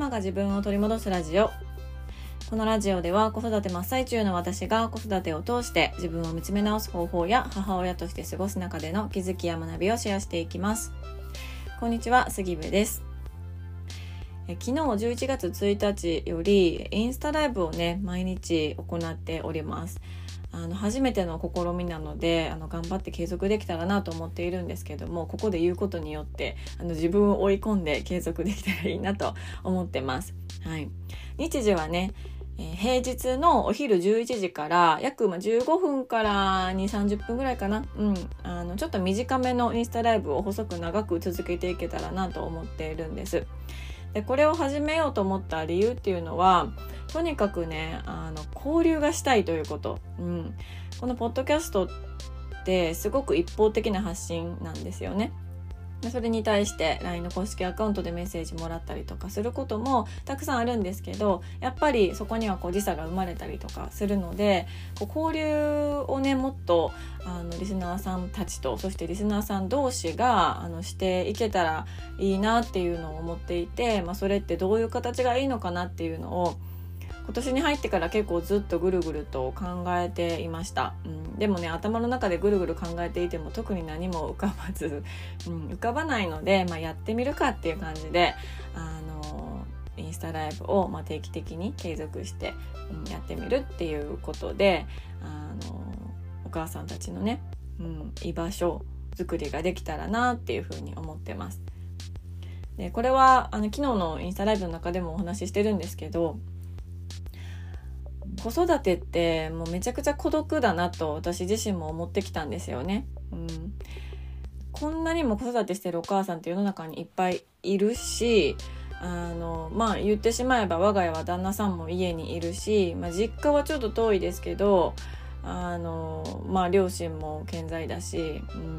マが自分を取り戻すラジオ。このラジオでは子育て真っ最中の私が子育てを通して自分を見つめ直す方法や母親として過ごす中での気づきや学びをシェアしていきます。こんにちは杉部です。え昨日11月1日よりインスタライブをね毎日行っております。あの初めての試みなのであの頑張って継続できたらなと思っているんですけどもここで言うことによってあの自分を追い込んで継続できたらいいなと思ってます。はい、日時はね平日のお昼11時から約15分から2 3 0分ぐらいかな、うん、あのちょっと短めのインスタライブを細く長く続けていけたらなと思っているんです。でこれを始めようと思った理由っていうのはとにかくねあの交流がしたいということ、うん、このポッドキャストってすごく一方的な発信なんですよね。それに対して LINE の公式アカウントでメッセージもらったりとかすることもたくさんあるんですけどやっぱりそこにはこう時差が生まれたりとかするのでこう交流をねもっとあのリスナーさんたちとそしてリスナーさん同士があのしていけたらいいなっていうのを思っていて、まあ、それってどういう形がいいのかなっていうのを今年に入ってから結構ずっとぐるぐると考えていました、うん、でもね頭の中でぐるぐる考えていても特に何も浮かばず、うん、浮かばないので、まあ、やってみるかっていう感じであのインスタライブを、ま、定期的に継続して、うん、やってみるっていうことであのお母さんたちのね、うん、居場所作りができたらなっていうふうに思ってます。でこれはあの昨日のインスタライブの中でもお話ししてるんですけど子育てってもうめちゃくちゃ孤独だなと私自身も思ってきたんですよね。うん、こんなにも子育てしてるお母さんって世の中にいっぱいいるしあのまあ言ってしまえば我が家は旦那さんも家にいるし、まあ、実家はちょっと遠いですけどあのまあ両親も健在だし、うん、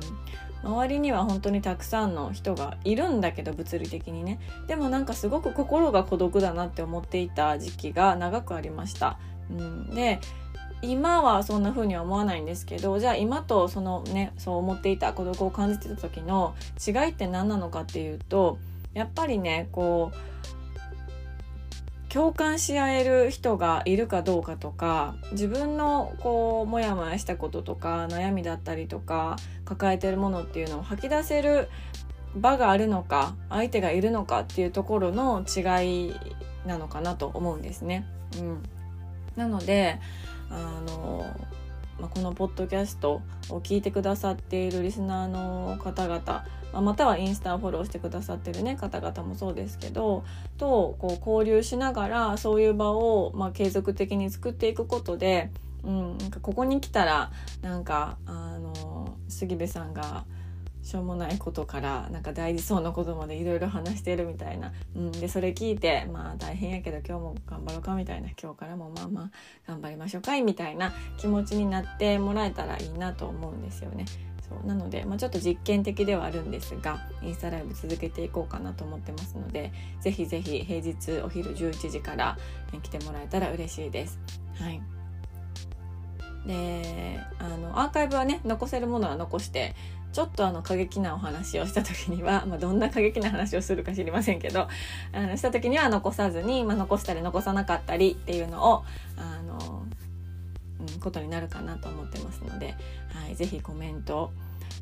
周りには本当にたくさんの人がいるんだけど物理的にねでもなんかすごく心が孤独だなって思っていた時期が長くありました。うん、で今はそんな風には思わないんですけどじゃあ今とそのねそう思っていた孤独を感じてた時の違いって何なのかっていうとやっぱりねこう共感し合える人がいるかどうかとか自分のこうモヤモヤしたこととか悩みだったりとか抱えてるものっていうのを吐き出せる場があるのか相手がいるのかっていうところの違いなのかなと思うんですね。うん、なのであの、まあ、このポッドキャストを聞いてくださっているリスナーの方々またはインスタをフォローしてくださってるね方々もそうですけどとこう交流しながらそういう場を、まあ、継続的に作っていくことで、うん、なんかここに来たらなんかあの杉部さんがしょうもないことからなんか大事そうなことまでいろいろ話してるみたいな、うん、でそれ聞いてまあ大変やけど今日も頑張ろうかみたいな今日からもまあまあ頑張りましょうかいみたいな気持ちになってもらえたらいいなと思うんですよね。そうなので、まあ、ちょっと実験的ではあるんですがインスタライブ続けていこうかなと思ってますので是非是非平日お昼11時から来てもらえたら嬉しいです。はいであのアーカイブはね残せるものは残してちょっとあの過激なお話をした時には、まあ、どんな過激な話をするか知りませんけどあのした時には残さずに、まあ、残したり残さなかったりっていうのをあの、うん、ことになるかなと思ってますので、はい、是非コメント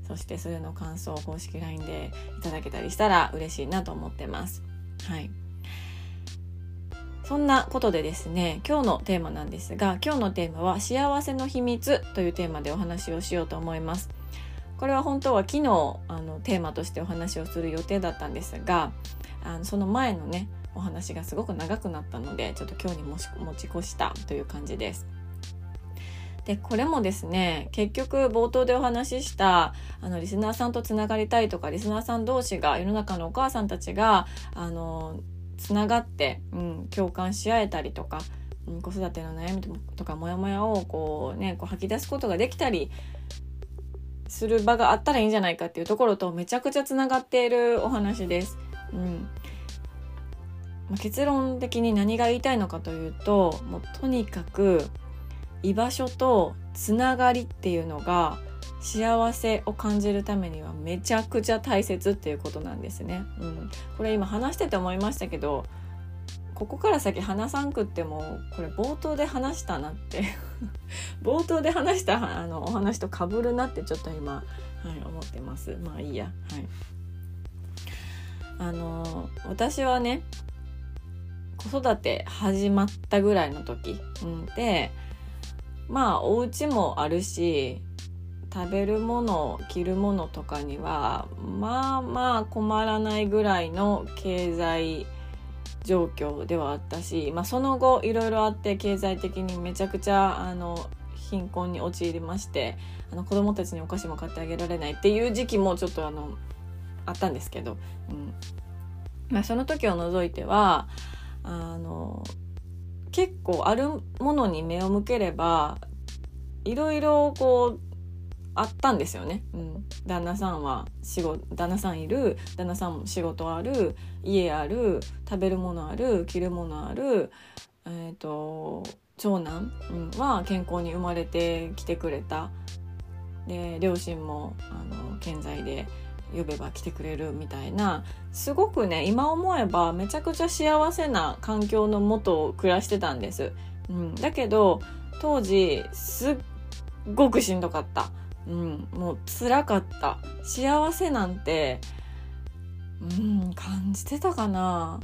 そしてそれの感想を公式 LINE でいただけたりしたら嬉しいなと思ってます。はいそんなことでですね今日のテーマなんですが今日のテーマは幸せの秘密というテーマでお話をしようと思いますこれは本当は昨日あのテーマとしてお話をする予定だったんですがあのその前のねお話がすごく長くなったのでちょっと今日に持ち越したという感じです。でこれもですね結局冒頭でお話ししたあのリスナーさんとつながりたいとかリスナーさん同士が世の中のお母さんたちがあのつながって、うん、共感し合えたりとか、うん、子育ての悩みとかモヤモヤをこうねこう吐き出すことができたりする場があったらいいんじゃないかっていうところとめちゃくちゃつながっているお話です。うんま、結論的に何が言いたいのかというともうとにかく居場所とつながりっていうのが幸せを感じるためにはめちゃくちゃ大切っていうことなんですね。うん、これ今話してて思いましたけどここから先話さんくってもこれ冒頭で話したなって。冒頭で話したあのお話とかぶるなってちょっと今、はい、思ってます。まあいいや。はい。あの私はね子育て始まったぐらいの時、うん、でまあお家もあるし食べるもの着るものとかにはまあまあ困らないぐらいの経済状況ではあったし、まあ、その後いろいろあって経済的にめちゃくちゃあの貧困に陥りましてあの子供たちにお菓子も買ってあげられないっていう時期もちょっとあのあったんですけど、うん。まあ、その時を除いてはあの結構あるものに目を向ければいろいろこうあったんですよね、うん、旦那さんは仕事旦那さんいる旦那さんも仕事ある家ある食べるものある着るものあるえ、ー、と長男、は健康に生まれてきてくれた。で両親もあの健在で呼べば来てくれるみたいな。すごくね今思えばめちゃくちゃ幸せな環境のもと暮らしてたんです、うん、だけど当時すっごくしんどかった。うん、もう辛かった。幸せなんてうん感じてたかな。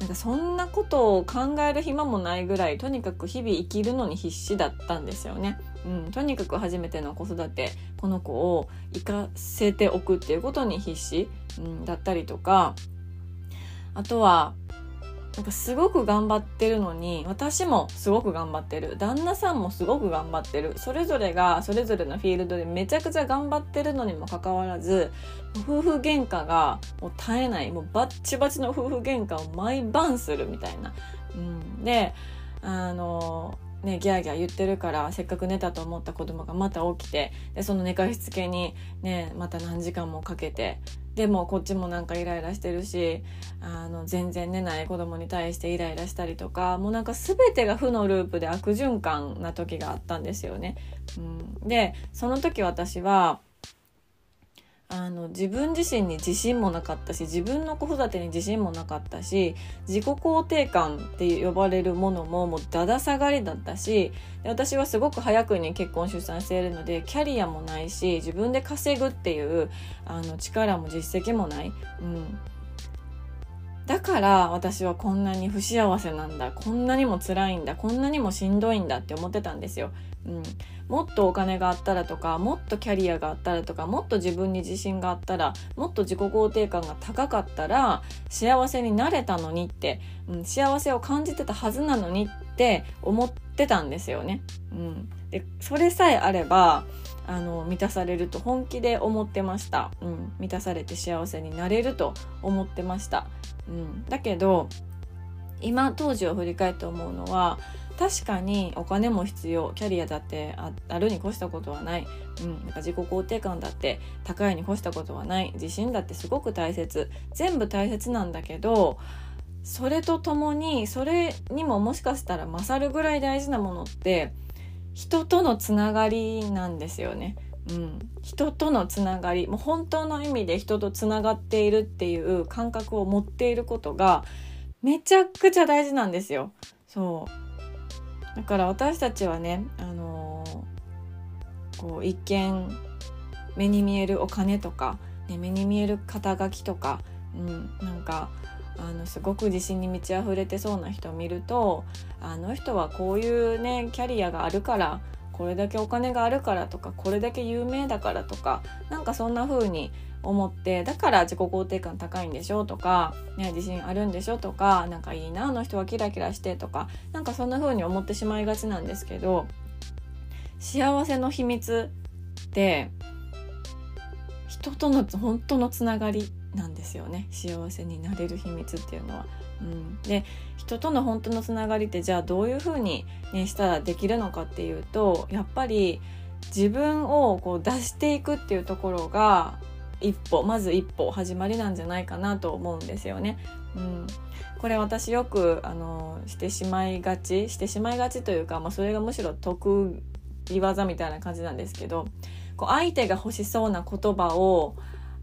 なんかそんなことを考える暇もないぐらいとにかく日々生きるのに必死だったんですよね。うん、とにかく初めての子育てこの子を行かせておくっていうことに必死、うん、だったりとか。あとはなんかすごく頑張ってるのに私もすごく頑張ってる。旦那さんもすごく頑張ってる。それぞれがそれぞれのフィールドでめちゃくちゃ頑張ってるのにもかかわらず夫婦喧嘩がもう絶えない。もうバッチバチの夫婦喧嘩を毎晩するみたいな。うん、であのね、ギャーギャー言ってるからせっかく寝たと思った子供がまた起きてでその寝かしつけに、ね、また何時間もかけてでもこっちもなんかイライラしてるしあの全然寝ない子供に対してイライラしたりとかもうなんか全てが負のループで悪循環な時があったんですよね。うん、でその時私はあの自分自身に自信もなかったし自分の子育てに自信もなかったし自己肯定感って呼ばれるものももうだだ下がりだったしで私はすごく早くに結婚出産しているのでキャリアもないし自分で稼ぐっていうあの力も実績もない。うんだから私はこんなに不幸せなんだこんなにも辛いんだこんなにもしんどいんだって思ってたんですよ。うん、もっとお金があったらとかもっとキャリアがあったらとかもっと自分に自信があったらもっと自己肯定感が高かったら幸せになれたのにって、うん、幸せを感じてたはずなのにって思ってたんですよね。うん、でそれさえあればあの満たされると本気で思ってました、うん、満たされて幸せになれると思ってました、うん、だけど今当時を振り返って思うのは確かにお金も必要。キャリアだってあるに越したことはない、うん、なんか自己肯定感だって高いに越したことはない。自信だってすごく大切。全部大切なんだけどそれとともにそれにももしかしたら勝るぐらい大事なものって人とのつながりなんですよね。うん、人とのつながり。もう本当の意味で人とつながっているっていう感覚を持っていることがめちゃくちゃ大事なんですよ。そう。だから私たちはね、あのー、こう一見目に見えるお金とか、ね、目に見える肩書きとか、うん、なんかあのすごく自信に満ち溢れてそうな人を見るとあの人はこういうねキャリアがあるからこれだけお金があるからとかこれだけ有名だからとかなんかそんな風に思ってだから自己肯定感高いんでしょとか、ね、自信あるんでしょとかなんかいいなあの人はキラキラしてとかなんかそんな風に思ってしまいがちなんですけど幸せの秘密って人との本当のつながりなんですよね幸せになれる秘密っていうのは。うん、で人との本当のつながりってじゃあどういうふうに、ね、したらできるのかっていうとやっぱり自分をこう出していくっていうところが一歩まず一歩始まりなんじゃないかなと思うんですよね。うん、これ私よくあのしてしまいがちしてしまいがちというか、まあ、それがむしろ得意技みたいな感じなんですけどこう相手が欲しそうな言葉を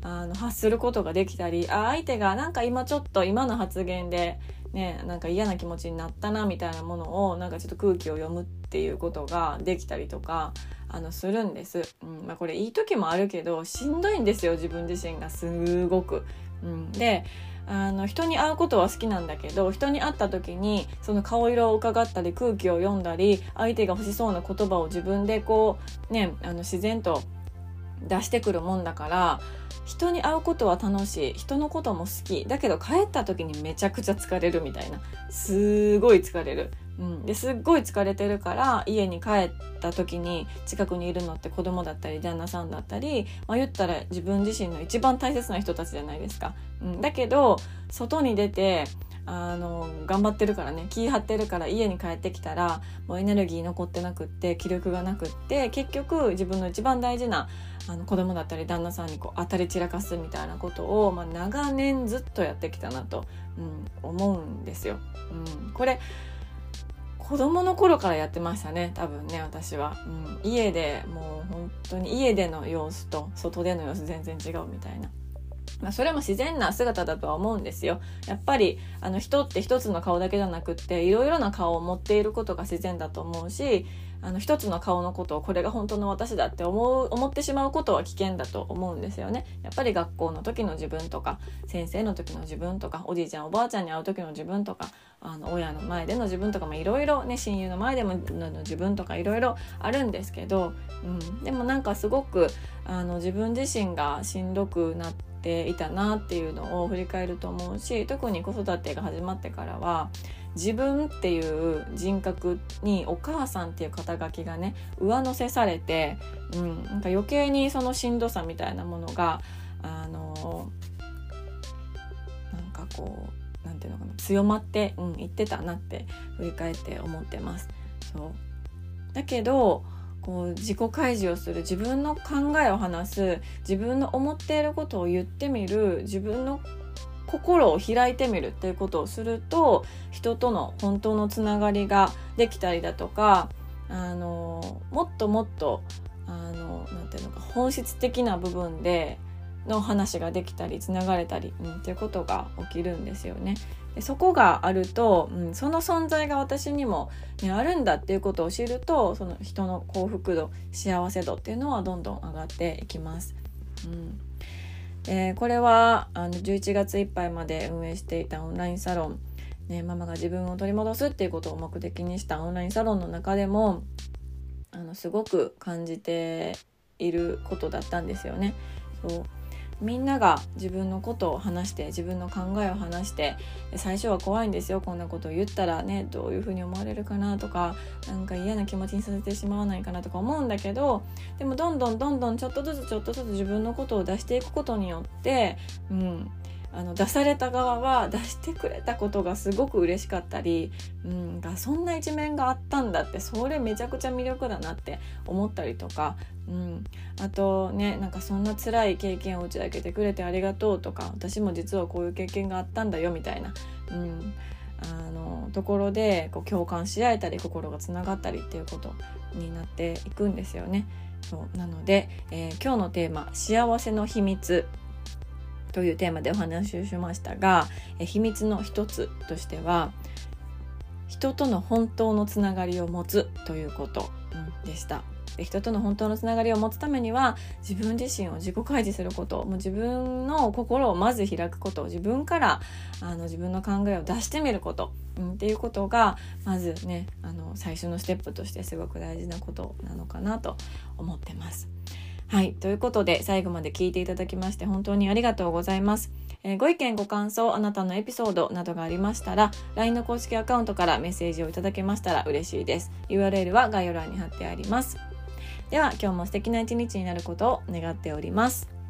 あの発することができたりあ相手がなんか今ちょっと今の発言でねなんか嫌な気持ちになったなみたいなものをなんかちょっと空気を読むっていうことができたりとかあのするんです、うん。まあ、これいい時もあるけどしんどいんですよ自分自身がすごく。うん、であの人に会うことは好きなんだけど人に会った時にその顔色を伺ったり空気を読んだり相手が欲しそうな言葉を自分でこうねあの自然と出してくるもんだから人に会うことは楽しい。人のことも好き。だけど帰った時にめちゃくちゃ疲れるみたいな。すごい疲れる、うん、ですっごい疲れてるから家に帰った時に近くにいるのって子供だったり旦那さんだったり、まあ、言ったら自分自身の一番大切な人たちじゃないですか、うん、だけど外に出てあの頑張ってるからね気張ってるから家に帰ってきたらもうエネルギー残ってなくって気力がなくって結局自分の一番大事なあの子供だったり旦那さんにこう当たり散らかすみたいなことを、まあ、長年ずっとやってきたなと、うん、思うんですよ。うん、これ子供の頃からやってましたね多分ね私は、うん、家でもう本当に家での様子と外での様子全然違うみたいな。まあ、それも自然な姿だとは思うんですよ。やっぱりあの人って一つの顔だけじゃなくっていろいろな顔を持っていることが自然だと思うしあの一つの顔のことをこれが本当の私だって思う思ってしまうことは危険だと思うんですよね。やっぱり学校の時の自分とか先生の時の自分とかおじいちゃんおばあちゃんに会う時の自分とかあの親の前での自分とかもいろいろね親友の前でもの自分とかいろいろあるんですけど、うん、でもなんかすごくあの自分自身がしんどくなってていたなっていうのを振り返ると思うし特に子育てが始まってからは自分っていう人格にお母さんっていう肩書きがね上乗せされて、うん、なんか余計にそのしんどさみたいなものがあのなんかこうなんていうのかな強まって、うん、いってたなって振り返って思ってます。そうだけどこう自己開示をする自分の考えを話す自分の思っていることを言ってみる自分の心を開いてみるっていうことをすると人との本当のつながりができたりだとかあのもっともっとあのなんていうのか本質的な部分での話ができたりつながれたり、うん、っていうことが起きるんですよね。そこがあると、うん、その存在が私にも、ね、あるんだっていうことを知るとその人の幸福度幸せ度っていうのはどんどん上がっていきます。うんえー、これはあの11月いっぱいまで運営していたオンラインサロン、ね、ママが自分を取り戻すっていうことを目的にしたオンラインサロンの中でもあのすごく感じていることだったんですよね。そうみんなが自分のことを話して自分の考えを話して最初は怖いんですよこんなことを言ったらねどういうふうに思われるかなとか何か嫌な気持ちにさせてしまわないかなとか思うんだけどでもどんどんどんどんちょっとずつちょっとずつ自分のことを出していくことによってうんあの出された側は出してくれたことがすごく嬉しかったり、うん、そんな一面があったんだってそれめちゃくちゃ魅力だなって思ったりとか、うん、あとねなんかそんな辛い経験を打ち明けてくれてありがとうとか私も実はこういう経験があったんだよみたいな、うん、あのところでこう共感し合えたり心がつながったりっていうことになっていくんですよね。そう。なので、えー、今日のテーマ「幸せの秘密」というテーマでお話をしましたが、秘密の一つとしては人との本当のつながりを持つということ、でした。人との本当のつながりを持つためには自分自身を自己開示することもう自分の心をまず開くこと自分からあの自分の考えを出してみること、うん、っていうことがまずねあの最初のステップとしてすごく大事なことなのかなと思ってます。はい。ということで、最後まで聞いていただきまして本当にありがとうございます。えー、ご意見、ご感想、あなたのエピソードなどがありましたら、LINE の公式アカウントからメッセージをいただけましたら嬉しいです。URL は概要欄に貼ってあります。では、今日も素敵な一日になることを願っております。